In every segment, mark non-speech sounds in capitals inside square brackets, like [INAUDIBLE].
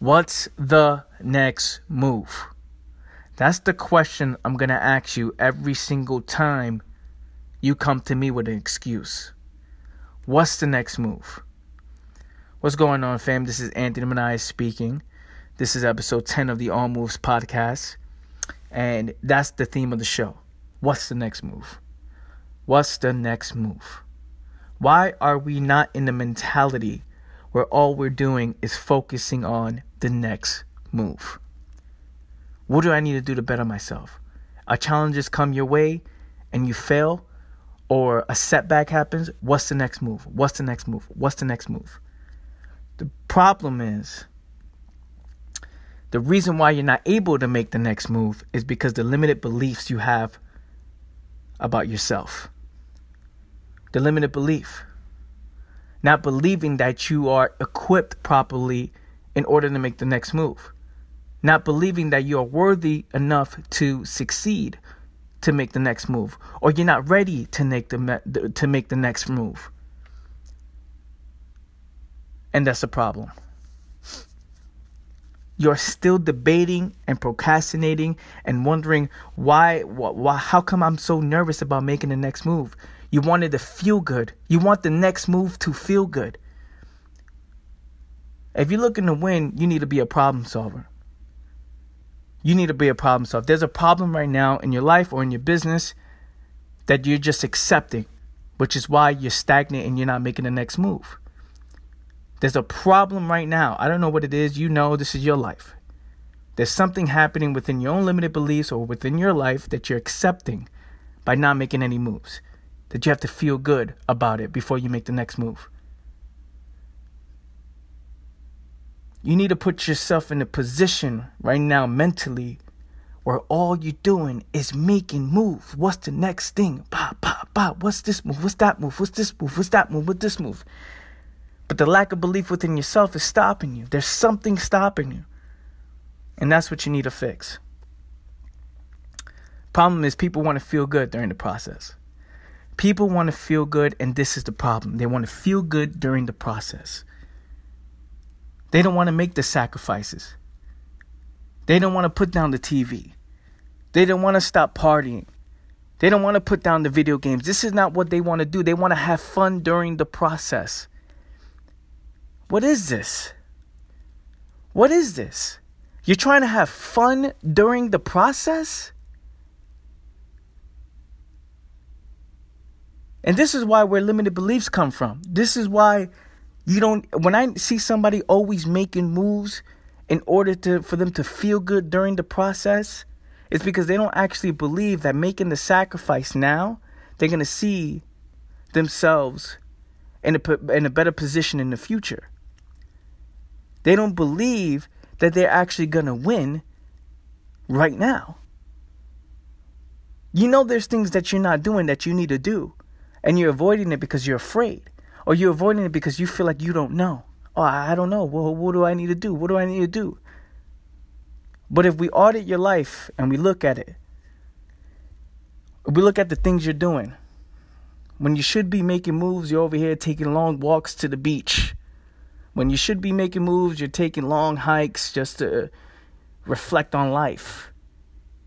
What's the next move? That's the question I'm going to ask you every single time you come to me with an excuse. What's the next move? What's going on, fam? This is Anthony Manias speaking. This is episode 10 of the All Moves podcast. And that's the theme of the show. What's the next move? What's the next move? Why are we not in the mentality where all we're doing is focusing on the next move. What do I need to do to better myself? A challenges come your way and you fail, or a setback happens. What's the next move? What's the next move? What's the next move? The problem is the reason why you're not able to make the next move is because the limited beliefs you have about yourself. The limited belief not believing that you are equipped properly in order to make the next move, not believing that you are worthy enough to succeed to make the next move, or you're not ready to make the to make the next move, and that's a problem. You're still debating and procrastinating and wondering why, why, how come I'm so nervous about making the next move? You wanted to feel good. You want the next move to feel good. If you're looking to win, you need to be a problem solver. You need to be a problem solver. There's a problem right now in your life or in your business that you're just accepting, which is why you're stagnant and you're not making the next move. There's a problem right now. I don't know what it is. You know, this is your life. There's something happening within your own limited beliefs or within your life that you're accepting by not making any moves that you have to feel good about it before you make the next move. You need to put yourself in a position right now mentally where all you're doing is making moves. What's the next thing? Pop, pop, pop. What's this move? What's that move? What's this move? What's that move? What's this move? But the lack of belief within yourself is stopping you. There's something stopping you. And that's what you need to fix. Problem is, people want to feel good during the process. People want to feel good, and this is the problem. They want to feel good during the process. They don't want to make the sacrifices. They don't want to put down the TV. They don't want to stop partying. They don't want to put down the video games. This is not what they want to do. They want to have fun during the process. What is this? What is this? You're trying to have fun during the process? And this is why where limited beliefs come from. This is why you don't when I see somebody always making moves in order to for them to feel good during the process, it's because they don't actually believe that making the sacrifice now, they're going to see themselves in a in a better position in the future. They don't believe that they're actually going to win right now. You know there's things that you're not doing that you need to do and you're avoiding it because you're afraid, or you're avoiding it because you feel like you don't know. Oh, I don't know. Well, what do I need to do? What do I need to do? But if we audit your life and we look at it, we look at the things you're doing. When you should be making moves, you're over here taking long walks to the beach. When you should be making moves, you're taking long hikes just to reflect on life.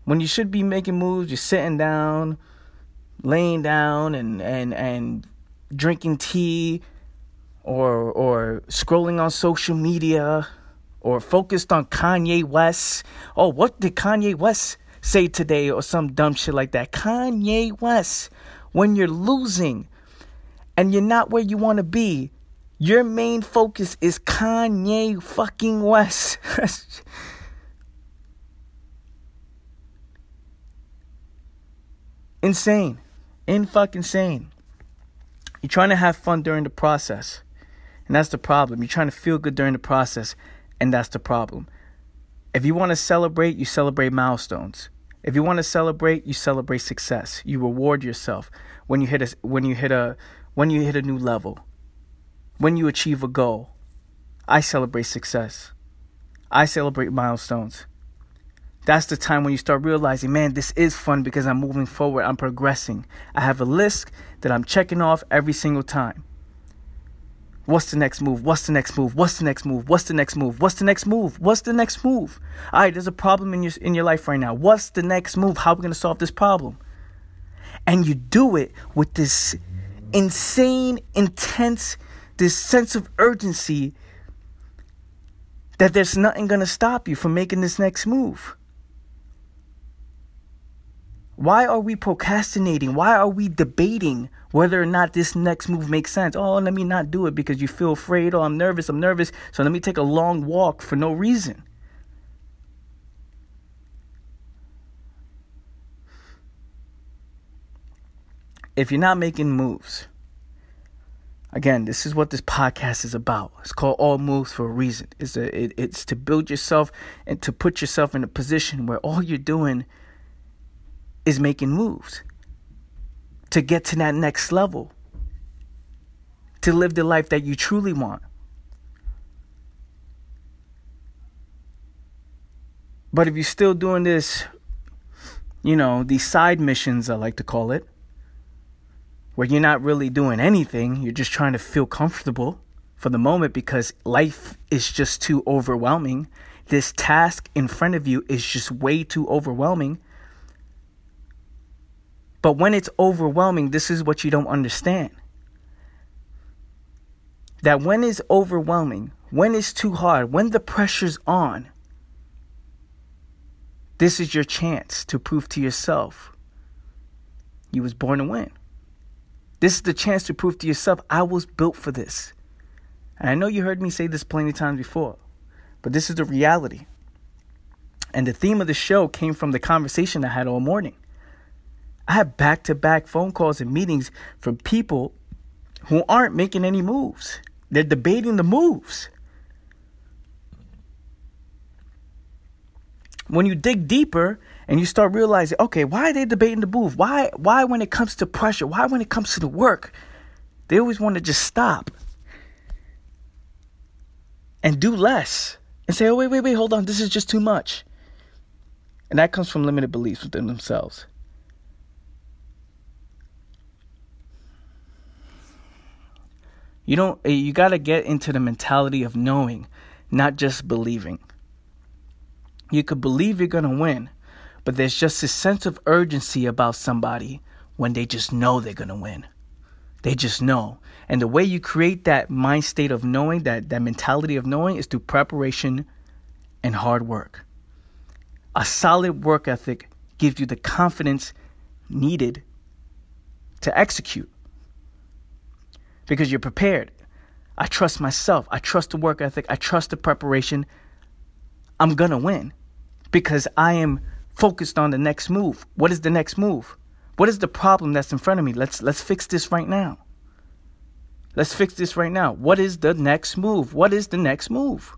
When you should be making moves, you're sitting down, laying down and and and drinking tea or or scrolling on social media or focused on Kanye West. Oh, what did Kanye West say today or some dumb shit like that? Kanye West, when you're losing and you're not where you want to be, your main focus is Kanye fucking West. [LAUGHS] Insane in fucking sane. You're trying to have fun during the process. And that's the problem. You're trying to feel good during the process. And that's the problem. If you want to celebrate, you celebrate milestones. If you want to celebrate, you celebrate success. You reward yourself when you hit a when you hit a when you hit a new level. When you achieve a goal. I celebrate success. I celebrate milestones that's the time when you start realizing, man, this is fun because I'm moving forward, I'm progressing. I have a list that I'm checking off every single time. What's the next move? What's the next move? What's the next move? What's the next move? What's the next move? What's the next move? All right, there's a problem in your in your life right now. What's the next move? How are we going to solve this problem? And you do it with this insane, intense, this sense of urgency that there's nothing going to stop you from making this next move. Why are we procrastinating? Why are we debating whether or not this next move makes sense? Oh, let me not do it because you feel afraid. Oh, I'm nervous. I'm nervous. So let me take a long walk for no reason. If you're not making moves, again, this is what this podcast is about. It's called All Moves for a reason. It's a, it, it's to build yourself and to put yourself in a position where all you're doing is making moves to get to that next level, to live the life that you truly want. But if you're still doing this, you know, these side missions, I like to call it, where you're not really doing anything, you're just trying to feel comfortable for the moment because life is just too overwhelming. This task in front of you is just way too overwhelming but when it's overwhelming, this is what you don't understand. That when it's overwhelming, when it's too hard, when the pressure's on, this is your chance to prove to yourself you was born to win. This is the chance to prove to yourself I was built for this. And I know you heard me say this plenty of times before, but this is the reality. And the theme of the show came from the conversation I had all morning. I have back to back phone calls and meetings from people who aren't making any moves. They're debating the moves. When you dig deeper and you start realizing, okay, why are they debating the move? Why why when it comes to pressure, why when it comes to the work, they always want to just stop and do less and say, oh, wait, wait, wait, hold on, this is just too much. And that comes from limited beliefs within themselves. You don't eh, you got to get into the mentality of knowing, not just believing. You could believe you're going to win, but there's just a sense of urgency about somebody when they just know they're going to win. They just know. And the way you create that mind state of knowing, that, that mentality of knowing, is through preparation and hard work. A solid work ethic gives you the confidence needed to execute because you're prepared. I trust myself. I trust the work ethic. I trust the preparation. I'm going to win because I am focused on the next move. What is the next move? What is the problem that's in front of me? Let's let's fix this right now. Let's fix this right now. What is the next move? What is the next move?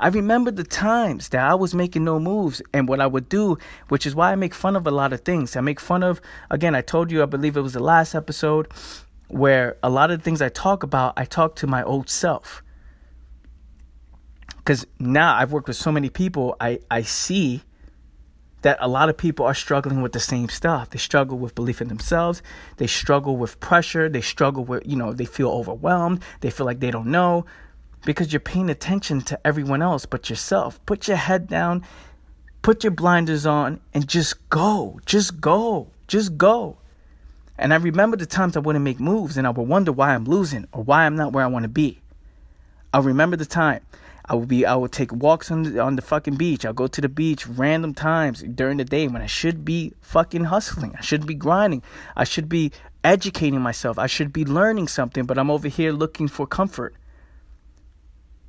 I remember the times that I was making no moves and what I would do, which is why I make fun of a lot of things. I make fun of, again, I told you, I believe it was the last episode, where a lot of the things I talk about, I talk to my old self. Because now I've worked with so many people, I, I see that a lot of people are struggling with the same stuff. They struggle with belief in themselves. They struggle with pressure. They struggle with, you know, they feel overwhelmed. They feel like they don't know because you're paying attention to everyone else but yourself. Put your head down, put your blinders on, and just go. Just go. Just go. And I remember the times I wouldn't make moves and I would wonder why I'm losing or why I'm not where I want to be. I remember the time I would be I would take walks on the, on the fucking beach. I'll go to the beach random times during the day when I should be fucking hustling. I should be grinding. I should be educating myself. I should be learning something, but I'm over here looking for comfort.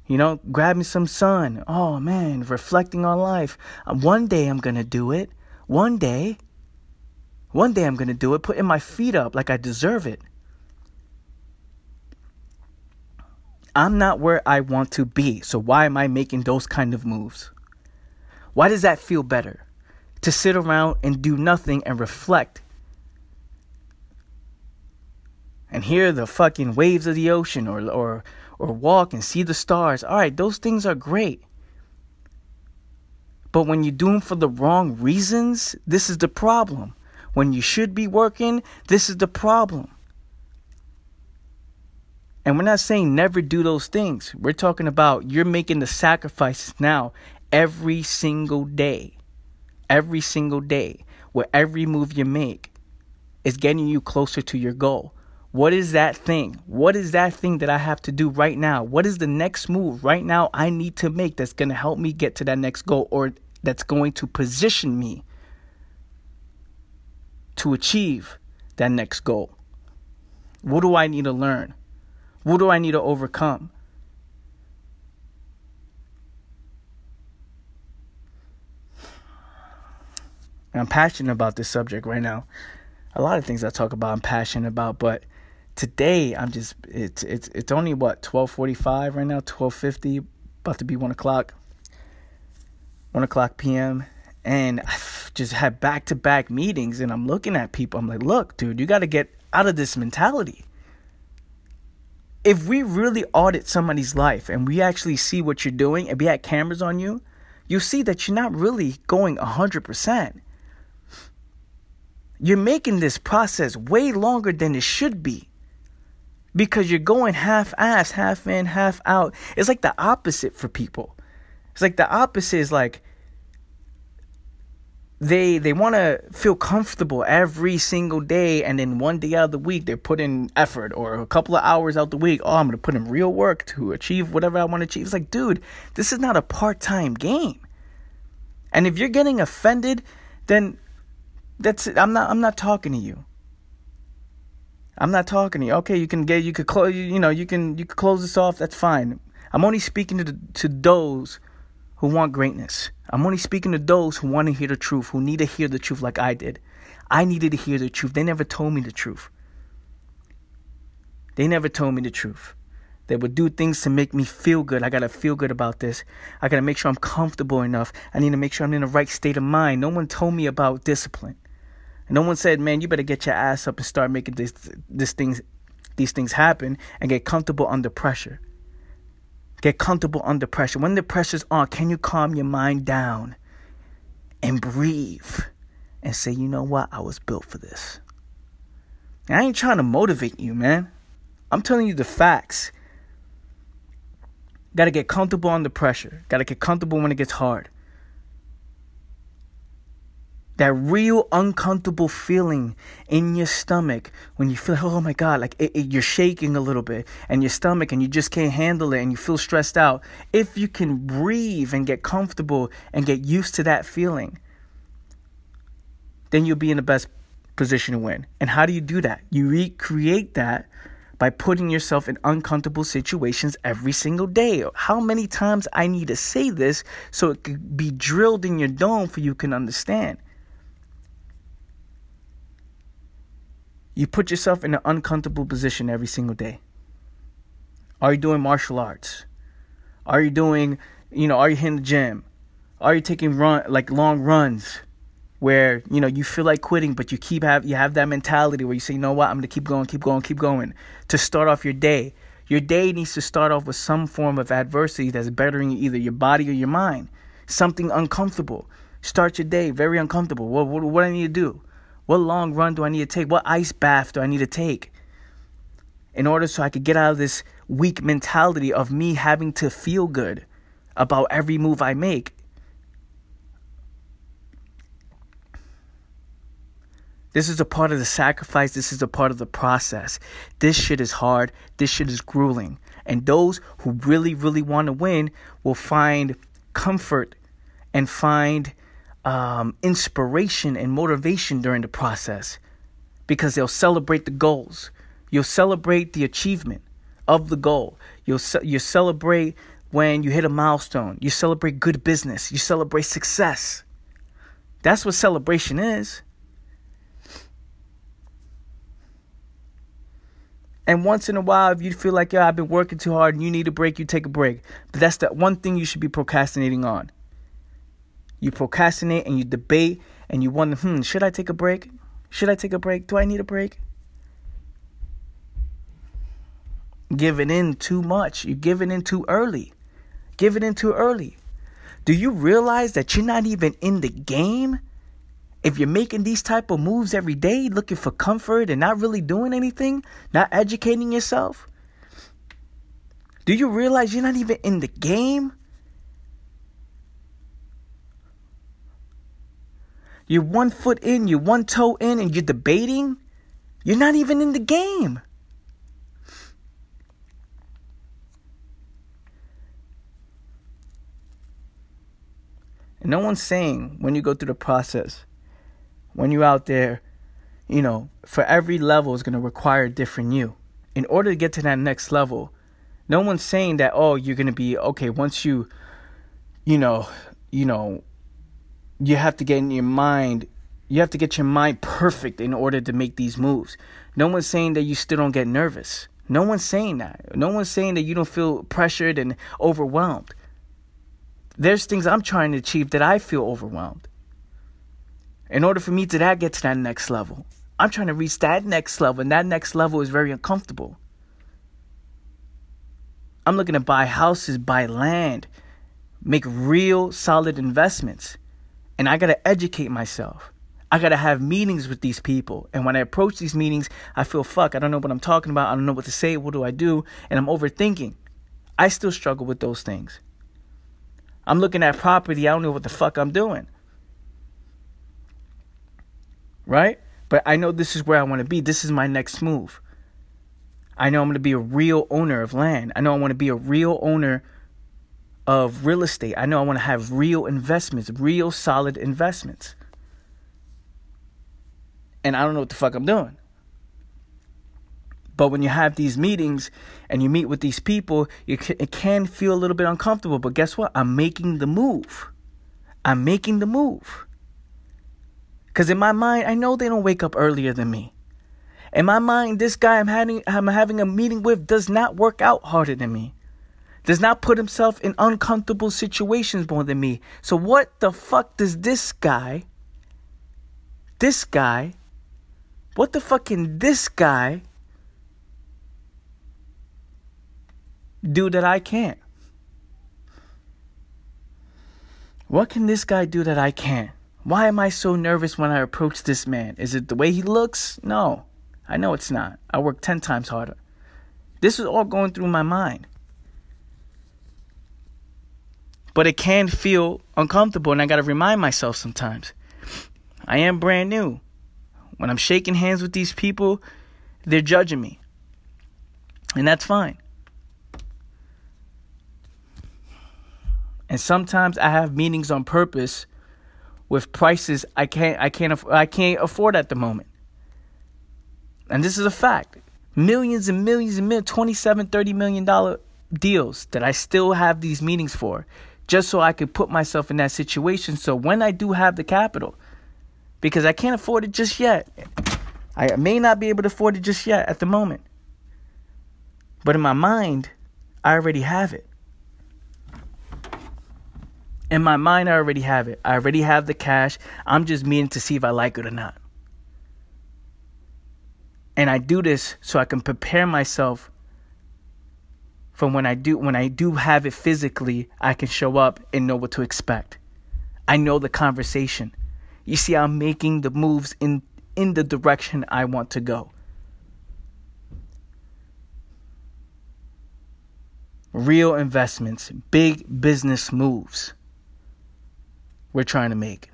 You know, grabbing some sun. Oh man, reflecting on life. Uh, one day I'm going to do it. One day. One day I'm going to do it, putting my feet up like I deserve it. I'm not where I want to be, so why am I making those kind of moves? Why does that feel better? To sit around and do nothing and reflect and hear the fucking waves of the ocean or or or walk and see the stars. All right, those things are great. But when you do them for the wrong reasons, this is the problem when you should be working, this is the problem. And we're not saying never do those things. We're talking about you're making the sacrifices now every single day. Every single day. Where every move you make is getting you closer to your goal. What is that thing? What is that thing that I have to do right now? What is the next move right now I need to make that's going to help me get to that next goal or that's going to position me to achieve that next goal? What do I need to learn? What do I need to overcome? I'm passionate about this subject right now. A lot of things I talk about, I'm passionate about, but today I'm just it's it's it's only what 12:45 right now, 12:50, about to be one o'clock, one o'clock p.m. And I've just had back to back meetings, and I'm looking at people. I'm like, look, dude, you got to get out of this mentality. If we really audit somebody's life and we actually see what you're doing and we had cameras on you, you see that you're not really going 100%. You're making this process way longer than it should be because you're going half ass, half in, half out. It's like the opposite for people. It's like the opposite is like they they want to feel comfortable every single day and then one day out of the week they put in effort or a couple of hours out the week oh i'm gonna put in real work to achieve whatever i want to achieve it's like dude this is not a part-time game and if you're getting offended then that's it. i'm not i'm not talking to you I'm not talking to you. Okay, you can get, you could close, you know, you can, you could close this off. That's fine. I'm only speaking to the, to those who want greatness. I'm only speaking to those who want to hear the truth, who need to hear the truth like I did. I needed to hear the truth. They never told me the truth. They never told me the truth. They would do things to make me feel good. I gotta feel good about this. I gotta make sure I'm comfortable enough. I need to make sure I'm in the right state of mind. No one told me about discipline. And no one said, "Man, you better get your ass up and start making this this things these things happen and get comfortable under pressure." Get comfortable under pressure. When the pressure's on, can you calm your mind down and breathe and say, "You know what? I was built for this." And I ain't trying to motivate you, man. I'm telling you the facts. Got to get comfortable under pressure. Got to get comfortable when it gets hard that real uncomfortable feeling in your stomach when you feel oh my god like it, it, you're shaking a little bit and your stomach and you just can't handle it and you feel stressed out if you can breathe and get comfortable and get used to that feeling then you'll be in the best position to win and how do you do that you recreate that by putting yourself in uncomfortable situations every single day. How many times I need to say this so it could be drilled in your dome for you can understand. You put yourself in an uncomfortable position every single day. Are you doing martial arts? Are you doing, you know, are you hitting the gym? Are you taking run like long runs where, you know, you feel like quitting but you keep have you have that mentality where you say, "You know what? I'm going to keep going, keep going, keep going." To start off your day. Your day needs to start off with some form of adversity that's bettering either your body or your mind. Something uncomfortable. Start your day very uncomfortable. What what, what I need to do? What long run do I need to take? What ice bath do I need to take? In order so I could get out of this weak mentality of me having to feel good about every move I make. This is a part of the sacrifice. This is a part of the process. This shit is hard. This shit is grueling. And those who really, really want to win will find comfort and find um, inspiration and motivation during the process because they'll celebrate the goals. You'll celebrate the achievement of the goal. You'll you celebrate when you hit a milestone. You celebrate good business. You celebrate success. That's what celebration is. And once in a while, if you feel like, yo, I've been working too hard and you need a break, you take a break. But that's the one thing you should be procrastinating on. You procrastinate and you debate and you wonder, hmm, should I take a break? Should I take a break? Do I need a break? Giving in too much. You're giving in too early. Giving in too early. Do you realize that you're not even in the game? If you're making these type of moves every day, looking for comfort and not really doing anything, not educating yourself, Do you realize you're not even in the game? You're one foot in, you're one toe in, and you're debating? You're not even in the game. And no one's saying when you go through the process, when you're out there, you know, for every level is going to require a different you. In order to get to that next level, no one's saying that oh, you're going to be okay once you you know, you know, you have to get in your mind, you have to get your mind perfect in order to make these moves. No one's saying that you still don't get nervous. No one's saying that. No one's saying that you don't feel pressured and overwhelmed. There's things I'm trying to achieve that I feel overwhelmed. In order for me to that get to that next level, I'm trying to reach that next level, and that next level is very uncomfortable. I'm looking to buy houses, buy land, make real solid investments. And I got to educate myself. I got to have meetings with these people. And when I approach these meetings, I feel fuck. I don't know what I'm talking about. I don't know what to say. What do I do? And I'm overthinking. I still struggle with those things. I'm looking at property. I don't know what the fuck I'm doing. Right? But I know this is where I want to be. This is my next move. I know I'm going to be a real owner of land. I know I want to be a real owner of real estate. I know I want to have real investments, real solid investments. And I don't know what the fuck I'm doing. But when you have these meetings and you meet with these people, it can feel a little bit uncomfortable. But guess what? I'm making the move. I'm making the move. Because in my mind, I know they don't wake up earlier than me. In my mind, this guy I'm having, I'm having a meeting with does not work out harder than me. Does not put himself in uncomfortable situations more than me. So what the fuck does this guy, this guy, what the fuck can this guy do that I can't? What can this guy do that I can't? Why am I so nervous when I approach this man? Is it the way he looks? No, I know it's not. I work 10 times harder. This is all going through my mind. But it can feel uncomfortable, and I got to remind myself sometimes. I am brand new. When I'm shaking hands with these people, they're judging me. And that's fine. And sometimes I have meetings on purpose with prices I can't I can't I can't afford at the moment. And this is a fact. Millions and millions and millions, 27, 30 million dollar deals that I still have these meetings for just so I could put myself in that situation so when I do have the capital because I can't afford it just yet. I may not be able to afford it just yet at the moment. But in my mind, I already have it. In my mind, I already have it. I already have the cash. I'm just meaning to see if I like it or not. And I do this so I can prepare myself for when I do when I do have it physically, I can show up and know what to expect. I know the conversation. You see, I'm making the moves in in the direction I want to go. Real investments, big business moves we're trying to make.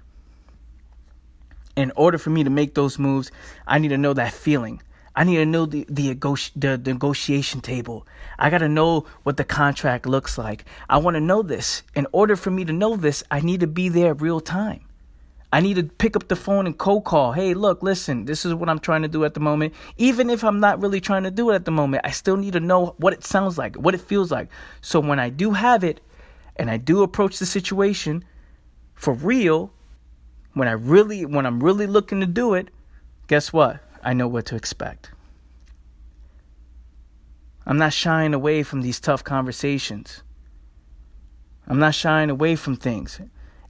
In order for me to make those moves, I need to know that feeling. I need to know the the, the, negotiation table. I got to know what the contract looks like. I want to know this. In order for me to know this, I need to be there real time. I need to pick up the phone and cold call. Hey, look, listen, this is what I'm trying to do at the moment. Even if I'm not really trying to do it at the moment, I still need to know what it sounds like, what it feels like. So when I do have it and I do approach the situation for real, when I really when I'm really looking to do it, guess what? I know what to expect. I'm not shying away from these tough conversations. I'm not shying away from things.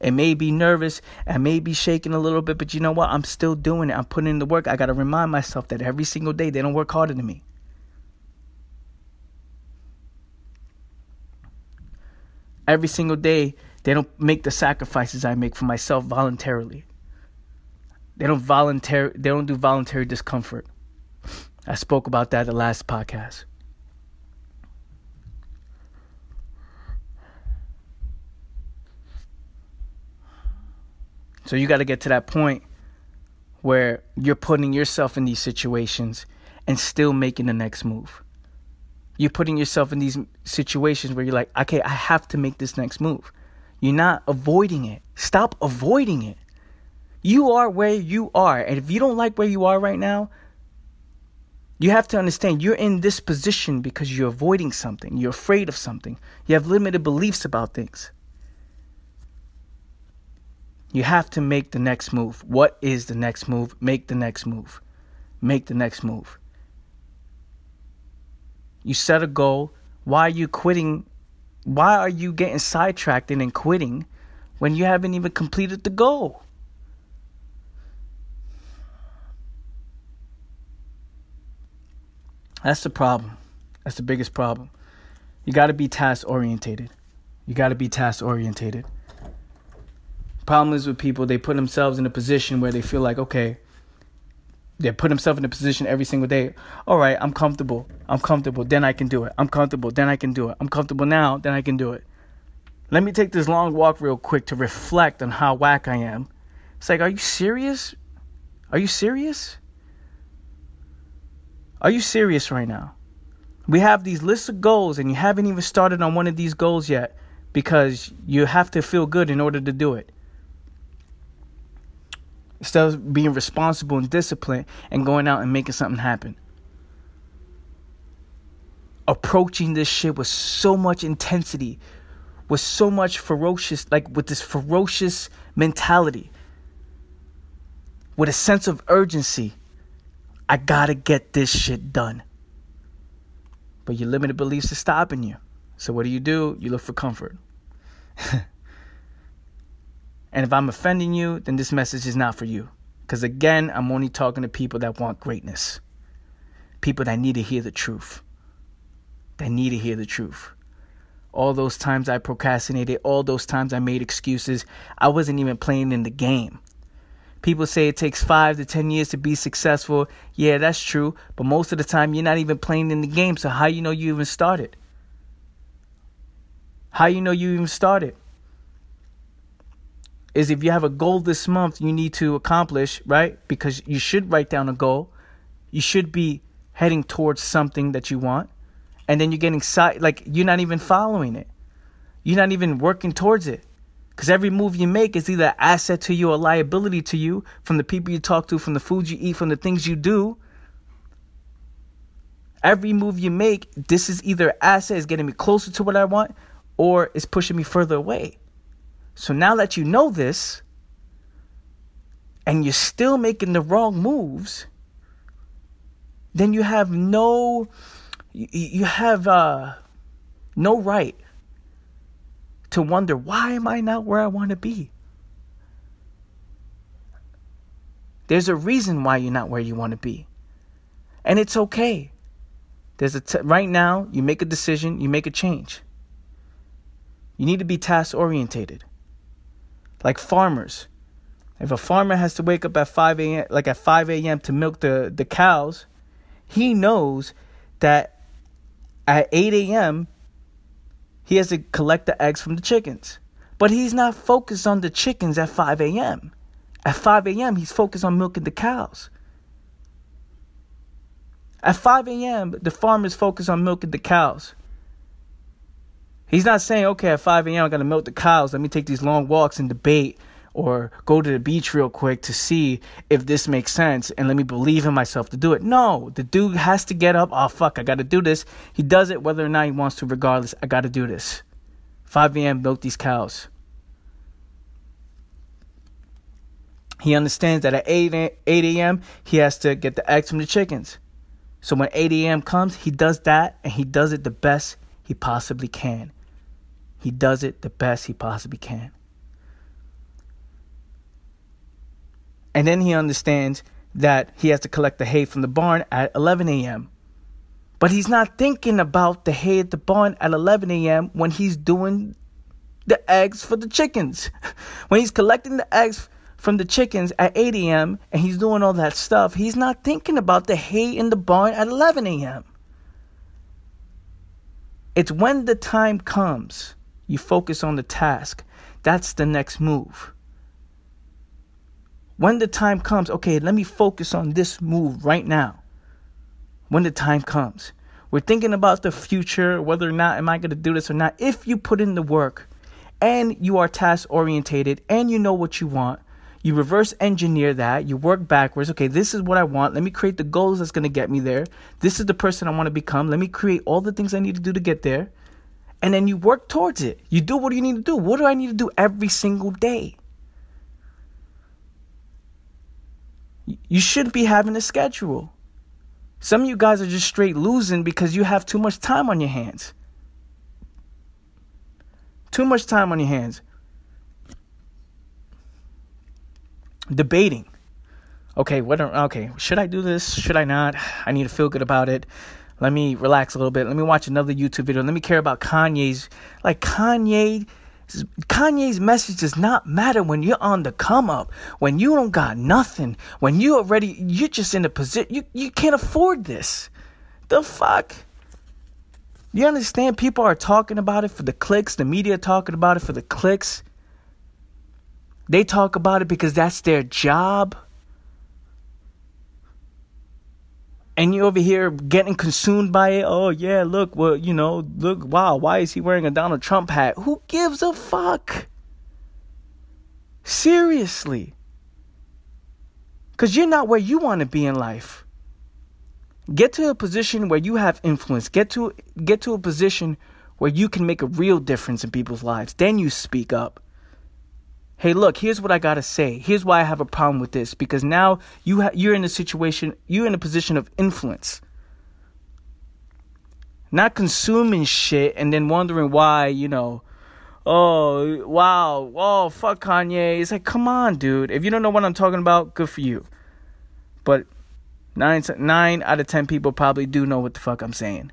It may be nervous, I may be shaking a little bit, but you know what? I'm still doing it. I'm putting in the work. I got to remind myself that every single day they don't work harder than me. Every single day they don't make the sacrifices I make for myself voluntarily. They don't voluntary they don't do voluntary discomfort. I spoke about that the last podcast. So you got to get to that point where you're putting yourself in these situations and still making the next move. You're putting yourself in these situations where you're like, okay, I have to make this next move. You're not avoiding it. Stop avoiding it. You are where you are. And if you don't like where you are right now, you have to understand you're in this position because you're avoiding something. You're afraid of something. You have limited beliefs about things. You have to make the next move. What is the next move? Make the next move. Make the next move. You set a goal. Why are you quitting? Why are you getting sidetracked and quitting when you haven't even completed the goal? That's the problem. That's the biggest problem. You got to be task orientated. You got to be task orientated. Problem is with people, they put themselves in a position where they feel like, okay, they put themselves in a position every single day. All right, I'm comfortable. I'm comfortable. Then I can do it. I'm comfortable. Then I can do it. I'm comfortable now. Then I can do it. Let me take this long walk real quick to reflect on how whack I am. It's like, are you serious? Are you serious? Are you serious right now? We have these lists of goals and you haven't even started on one of these goals yet because you have to feel good in order to do it. Instead of being responsible and disciplined and going out and making something happen. Approaching this shit with so much intensity, with so much ferocious, like with this ferocious mentality, with a sense of urgency I gotta get this shit done. But your limited beliefs are stopping you. So what do you do? You look for comfort. [LAUGHS] and if I'm offending you, then this message is not for you. Because again, I'm only talking to people that want greatness. People that need to hear the truth. That need to hear the truth. All those times I procrastinated, all those times I made excuses, I wasn't even playing in the game. People say it takes five to ten years to be successful. Yeah, that's true. But most of the time, you're not even playing in the game. So how you know you even started? How you know you even started? Is if you have a goal this month you need to accomplish, right? Because you should write down a goal. You should be heading towards something that you want. And then you're getting side like you're not even following it. You're not even working towards it. Because every move you make is either an asset to you or liability to you from the people you talk to, from the food you eat, from the things you do. Every move you make, this is either asset, is getting me closer to what I want, or is pushing me further away. So now that you know this, and you're still making the wrong moves, then you have no, you have uh, no right to wonder why am I not where I want to be? There's a reason why you're not where you want to be. And it's okay. There's a t- right now you make a decision, you make a change. You need to be task orientated. Like farmers. If a farmer has to wake up at 5 a.m. like at 5 a.m. to milk the, the cows, he knows that at 8 a.m. He has to collect the eggs from the chickens. But he's not focused on the chickens at 5 a.m. At 5 a.m., he's focused on milking the cows. At 5 a.m., the farmer's focused on milking the cows. He's not saying, okay, at 5 a.m., I'm going to milk the cows. Let me take these long walks and debate or go to the beach real quick to see if this makes sense and let me believe in myself to do it. No, the dude has to get up. Oh, fuck, I got to do this. He does it whether or not he wants to, regardless. I got to do this. 5 a.m., milk these cows. He understands that at 8 a.m., he has to get the eggs from the chickens. So when 8 a.m. comes, he does that and he does it the best he possibly can. He does it the best he possibly can. And then he understands that he has to collect the hay from the barn at 11 a.m. But he's not thinking about the hay at the barn at 11 a.m. when he's doing the eggs for the chickens. [LAUGHS] when he's collecting the eggs from the chickens at 8 a.m. and he's doing all that stuff, he's not thinking about the hay in the barn at 11 a.m. It's when the time comes, you focus on the task. That's the next move. When the time comes, okay, let me focus on this move right now. When the time comes. We're thinking about the future, whether or not am I going to do this or not. If you put in the work and you are task orientated and you know what you want, you reverse engineer that, you work backwards. Okay, this is what I want. Let me create the goals that's going to get me there. This is the person I want to become. Let me create all the things I need to do to get there. And then you work towards it. You do what you need to do. What do I need to do every single day? You should be having a schedule. Some of you guys are just straight losing because you have too much time on your hands. Too much time on your hands. Debating. Okay, what are, okay, should I do this? Should I not? I need to feel good about it. Let me relax a little bit. Let me watch another YouTube video. Let me care about Kanye's like Kanye Kanye's message does not matter when you're on the come up, when you don't got nothing, when you already you're just in a position you, you can't afford this. The fuck? You understand people are talking about it for the clicks, the media talking about it for the clicks. They talk about it because that's their job. And you over here getting consumed by it. Oh yeah, look, well, you know, look, wow, why is he wearing a Donald Trump hat? Who gives a fuck? Seriously. Cuz you're not where you want to be in life. Get to a position where you have influence. Get to get to a position where you can make a real difference in people's lives. Then you speak up hey look here's what i gotta say. Here's why i have a problem with this. Because now you ha- you're in a situation you're in a position of influence. Not consuming shit and then wondering why you know oh wow oh fuck kanye. It's like come on dude. If you don't know what i'm talking about good for you. But nine nine out of ten people probably do know what the fuck i'm saying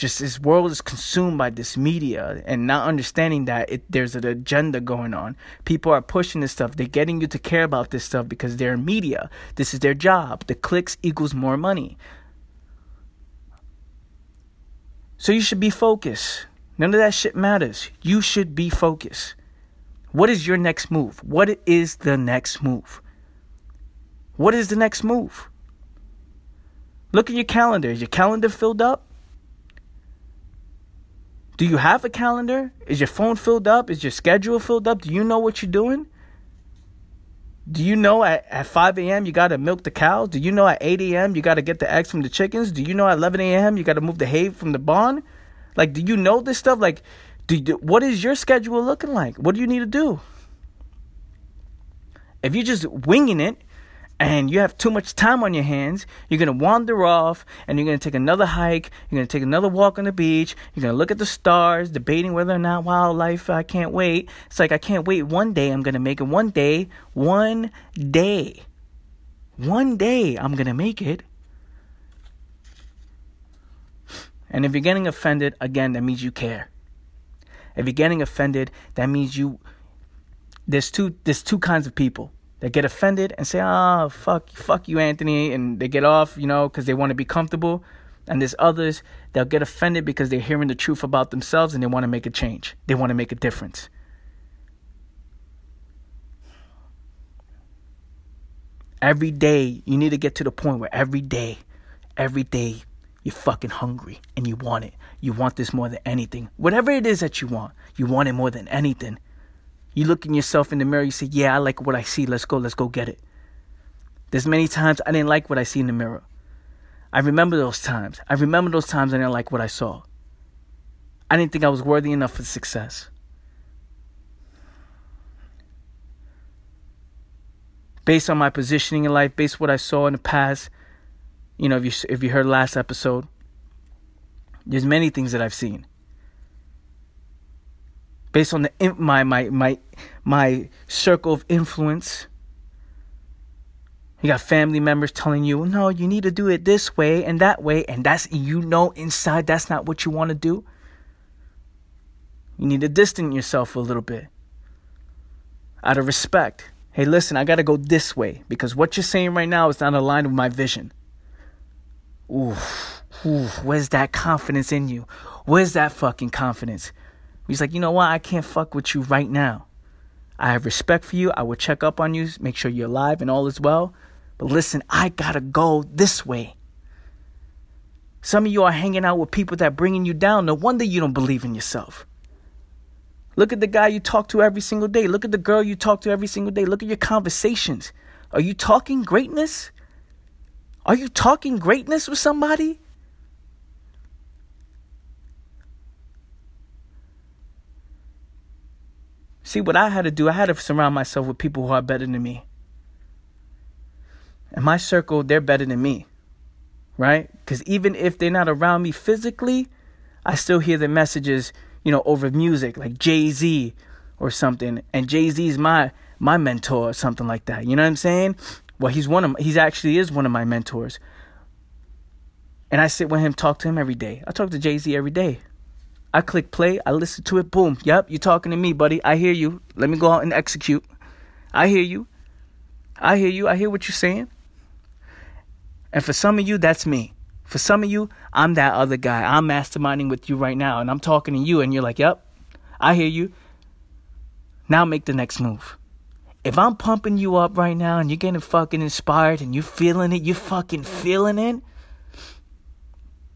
just this world is consumed by this media and not understanding that it, there's an agenda going on. People are pushing this stuff. They're getting you to care about this stuff because they're media. This is their job. The clicks equals more money. So you should be focused. None of that shit matters. You should be focused. What is your next move? What is the next move? What is the next move? Look at your calendar. Is your calendar filled up? Do you have a calendar? Is your phone filled up? Is your schedule filled up? Do you know what you're doing? Do you know at, at 5 a.m. you got to milk the cows? Do you know at 8 a.m. you got to get the eggs from the chickens? Do you know at 11 a.m. you got to move the hay from the barn? Like, do you know this stuff? Like, do you, what is your schedule looking like? What do you need to do? If you're just winging it, and you have too much time on your hands, you're going to wander off and you're going to take another hike. You're going to take another walk on the beach. You're going to look at the stars, debating whether or not wildlife, I can't wait. It's like, I can't wait. One day I'm going to make it. One day, one day, one day I'm going to make it. And if you're getting offended, again, that means you care. If you're getting offended, that means you. There's two. There's two kinds of people they get offended and say, "Ah, oh, fuck, fuck you, Anthony," and they get off, you know, because they want to be comfortable. And there's others they'll get offended because they're hearing the truth about themselves and they want to make a change. They want to make a difference. Every day, you need to get to the point where every day, every day, you're fucking hungry and you want it. You want this more than anything. Whatever it is that you want, you want it more than anything. You look in yourself in the mirror, you say, Yeah, I like what I see. Let's go, let's go get it. There's many times I didn't like what I see in the mirror. I remember those times. I remember those times I didn't like what I saw. I didn't think I was worthy enough for success. Based on my positioning in life, based on what I saw in the past, you know, if you if you heard last episode, there's many things that I've seen based on the my my my my circle of influence. You got family members telling you, "No, you need to do it this way and that way," and that's you know inside that's not what you want to do. You need to distance yourself a little bit out of respect. Hey, listen, I got to go this way because what you're saying right now is not aligned with my vision. Ooh, where's that confidence in you? Where's that fucking confidence? He's like, you know what? I can't fuck with you right now. I have respect for you. I will check up on you, make sure you're alive and all is well. But listen, I gotta go this way. Some of you are hanging out with people that are bringing you down. No wonder you don't believe in yourself. Look at the guy you talk to every single day. Look at the girl you talk to every single day. Look at your conversations. Are you talking greatness? Are you talking greatness with somebody? See, what I had to do, I had to surround myself with people who are better than me. In my circle, they're better than me, right? Because even if they're not around me physically, I still hear the messages, you know, over music, like Jay Z or something. And Jay Z is my my mentor or something like that. You know what I'm saying? Well, he's one of he's actually is one of my mentors. And I sit with him, talk to him every day. I talk to Jay Z every day. I click play, I listen to it, boom. Yep, you're talking to me, buddy. I hear you. Let me go out and execute. I hear you. I hear you. I hear what you're saying. And for some of you, that's me. For some of you, I'm that other guy. I'm masterminding with you right now, and I'm talking to you, and you're like, yep, I hear you. Now make the next move. If I'm pumping you up right now and you're getting fucking inspired and you're feeling it, you're fucking feeling it,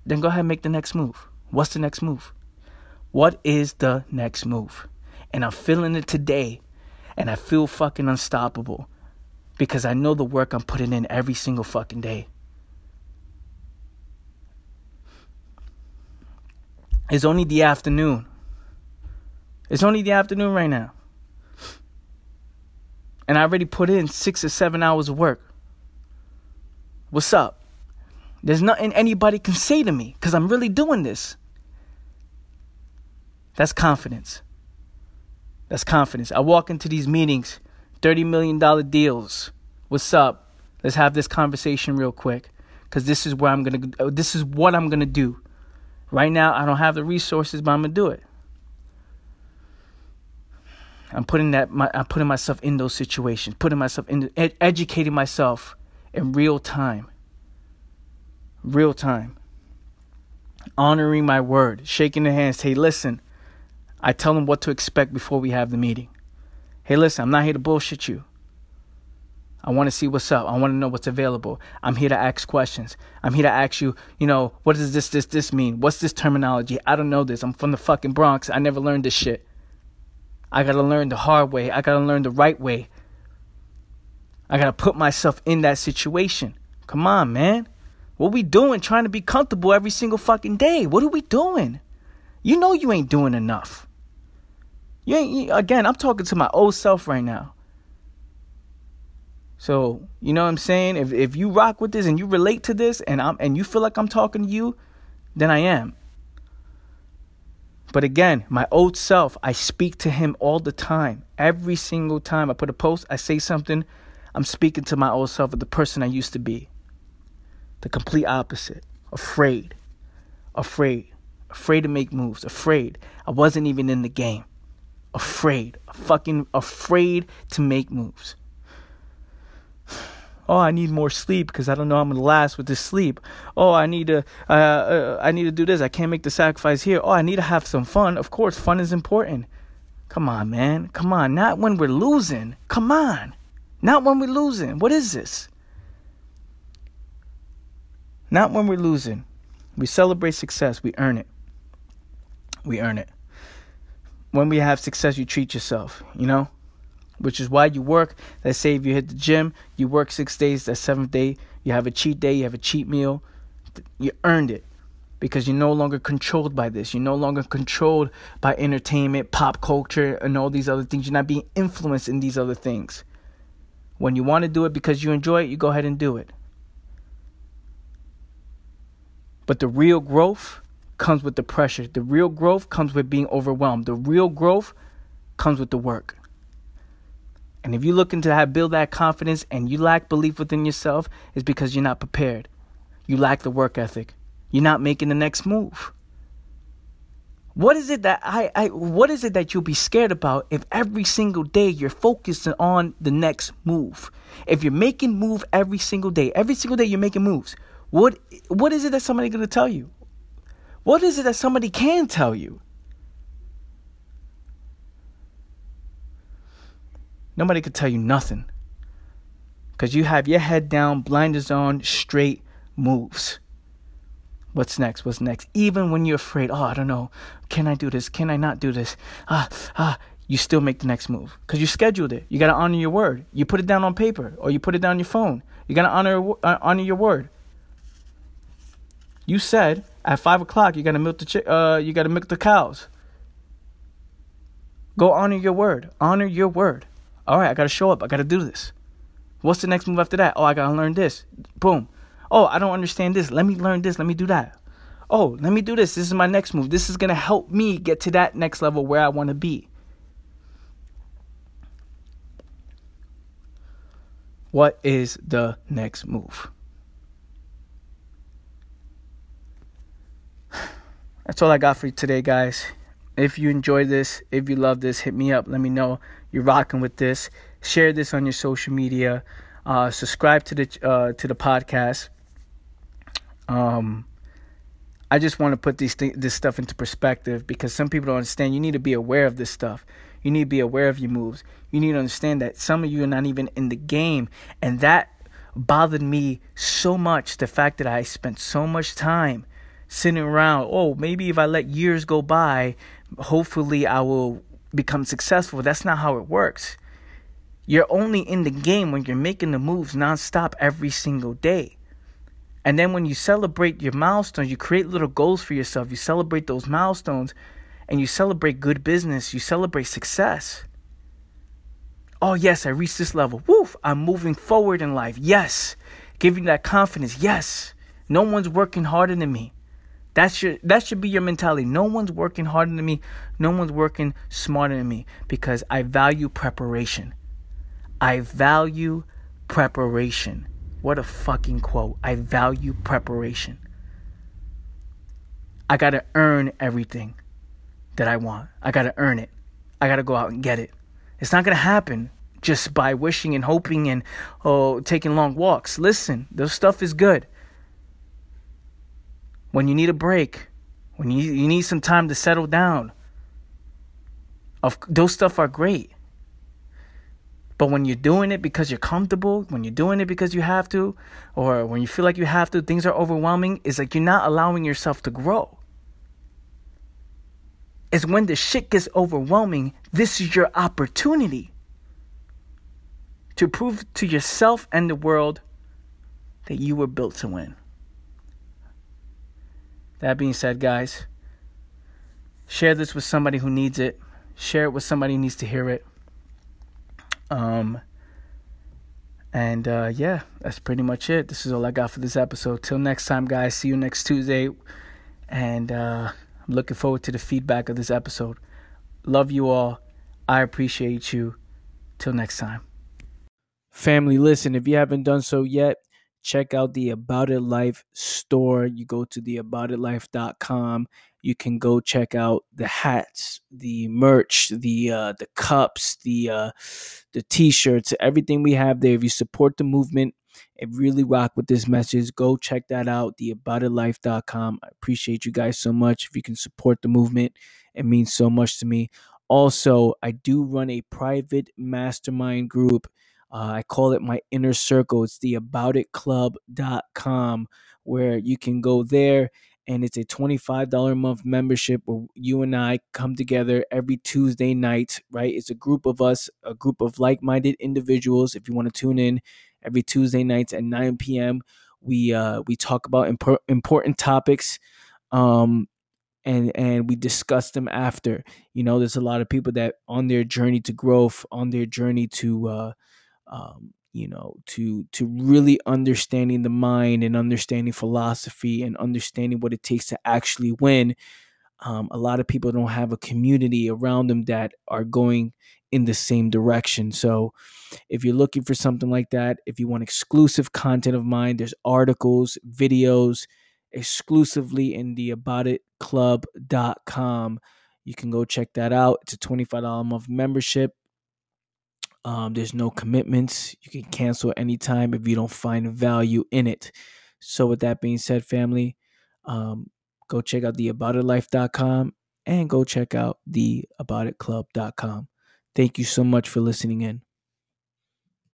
then go ahead and make the next move. What's the next move? What is the next move? And I'm feeling it today. And I feel fucking unstoppable because I know the work I'm putting in every single fucking day. It's only the afternoon. It's only the afternoon right now. And I already put in six or seven hours of work. What's up? There's nothing anybody can say to me because I'm really doing this. That's confidence. That's confidence. I walk into these meetings, $30 million deals. What's up? Let's have this conversation real quick cuz this is where I'm going to uh, this is what I'm going to do. Right now I don't have the resources, but I'm going to do it. I'm putting that my, I'm putting myself in those situations, putting myself in ed- educating myself in real time. Real time. Honoring my word, shaking the hands, hey, listen, I tell them what to expect before we have the meeting. Hey, listen, I'm not here to bullshit you. I want to see what's up. I want to know what's available. I'm here to ask questions. I'm here to ask you, you know, what does this, this, this mean? What's this terminology? I don't know this. I'm from the fucking Bronx. I never learned this shit. I got to learn the hard way. I got to learn the right way. I got to put myself in that situation. Come on, man. What we doing trying to be comfortable every single fucking day? What are we doing? You know you ain't doing enough. You ain't, again, I'm talking to my old self right now. So, you know what I'm saying? If if you rock with this and you relate to this and I'm and you feel like I'm talking to you, then I am. But again, my old self, I speak to him all the time. Every single time I put a post, I say something, I'm speaking to my old self of the person I used to be. The complete opposite. Afraid. Afraid. Afraid to make moves. Afraid. I wasn't even in the game afraid, fucking afraid to make moves. Oh, I need more sleep because I don't know I'm gonna last with this sleep. Oh, I need to, uh, uh, I need to do this. I can't make the sacrifice here. Oh, I need to have some fun. Of course, fun is important. Come on, man. Come on. Not when we're losing. Come on. Not when we're losing. What is this? Not when we're losing. We celebrate success. We earn it. We earn it when we have success, you treat yourself, you know? Which is why you work. Let's say if you hit the gym, you work six days, that seventh day, you have a cheat day, you have a cheat meal. You earned it because you're no longer controlled by this. You're no longer controlled by entertainment, pop culture, and all these other things. You're not being influenced in these other things. When you want to do it because you enjoy it, you go ahead and do it. But the real growth comes with the pressure. The real growth comes with being overwhelmed. The real growth comes with the work. And if you're looking to build that confidence and you lack belief within yourself, it's because you're not prepared. You lack the work ethic. You're not making the next move. What is it that I, I what is it that you'll be scared about if every single day you're focusing on the next move? If you're making move every single day, every single day you're making moves, what what is it that somebody gonna tell you? What is it that somebody can tell you? Nobody could tell you nothing. Because you have your head down, blinders on, straight moves. What's next? What's next? Even when you're afraid, oh, I don't know. Can I do this? Can I not do this? Ah, ah, you still make the next move because you scheduled it. You got to honor your word. You put it down on paper or you put it down on your phone. You got to honor uh, honor your word. You said at five o'clock you got to milk the chi- uh, you got to milk the cows. Go honor your word. Honor your word. All right, I got to show up. I got to do this. What's the next move after that? Oh, I got to learn this. Boom. Oh, I don't understand this. Let me learn this. Let me do that. Oh, let me do this. This is my next move. This is to help me get to that next level where I want to be. What is the next move? That's all I got for you today, guys. If you enjoyed this, if you love this, hit me up. Let me know you're rocking with this. Share this on your social media. Uh, subscribe to the uh, to the podcast. Um, I just want to put these th- this stuff into perspective because some people don't understand. You need to be aware of this stuff. You need to be aware of your moves. You need to understand that some of you are not even in the game. And that bothered me so much. The fact that I spent so much time sitting around. Oh, maybe if I let years go by, hopefully I will become successful. That's not how it works. You're only in the game when you're making the moves nonstop every single day. And then when you celebrate your milestones, you create little goals for yourself. You celebrate those milestones and you celebrate good business, you celebrate success. Oh, yes, I reached this level. Woof, I'm moving forward in life. Yes, giving that confidence. Yes, no one's working harder than me. That should that should be your mentality. No one's working harder than me. No one's working smarter than me because I value preparation. I value preparation. What a fucking quote. I value preparation. I got to earn everything that I want. I got to earn it. I got to go out and get it. It's not going to happen just by wishing and hoping and oh taking long walks. Listen, this stuff is good. When you need a break, when you you need some time to settle down, of those stuff are great. But when you're doing it because you're comfortable, when you're doing it because you have to, or when you feel like you have to, things are overwhelming, it's like you're not allowing yourself to grow is when the shit gets overwhelming, this is your opportunity to prove to yourself and the world that you were built to win. That being said, guys, share this with somebody who needs it. Share it with somebody who needs to hear it. Um, and uh, yeah, that's pretty much it. This is all I got for this episode. Till next time, guys. See you next Tuesday. And uh, I'm looking forward to the feedback of this episode. Love you all. I appreciate you. Till next time. Family, listen, if you haven't done so yet, check out the About It Life store. You go to the aboutitlife.com. You can go check out the hats, the merch, the uh, the cups, the uh, the t-shirts, everything we have there. If you support the movement, and really rock with this message, go check that out, theaboutitlife.com. I appreciate you guys so much. If you can support the movement, it means so much to me. Also, I do run a private mastermind group. Uh, I call it my inner circle. It's theaboutitclub.com where you can go there and it's a $25 a month membership where you and I come together every Tuesday night, right? It's a group of us, a group of like minded individuals. If you want to tune in, every Tuesday nights at 9 p.m. We uh, we talk about imp- important topics, um, and and we discuss them after. You know, there's a lot of people that on their journey to growth, on their journey to, uh, um, you know, to to really understanding the mind and understanding philosophy and understanding what it takes to actually win. Um, a lot of people don't have a community around them that are going in the same direction. So, if you're looking for something like that, if you want exclusive content of mine, there's articles, videos exclusively in the aboutitclub.com. You can go check that out. It's a $25 a month membership. Um, there's no commitments. You can cancel anytime if you don't find value in it. So, with that being said, family, um, go check out the aboutitlife.com and go check out the aboutitclub.com. Thank you so much for listening in.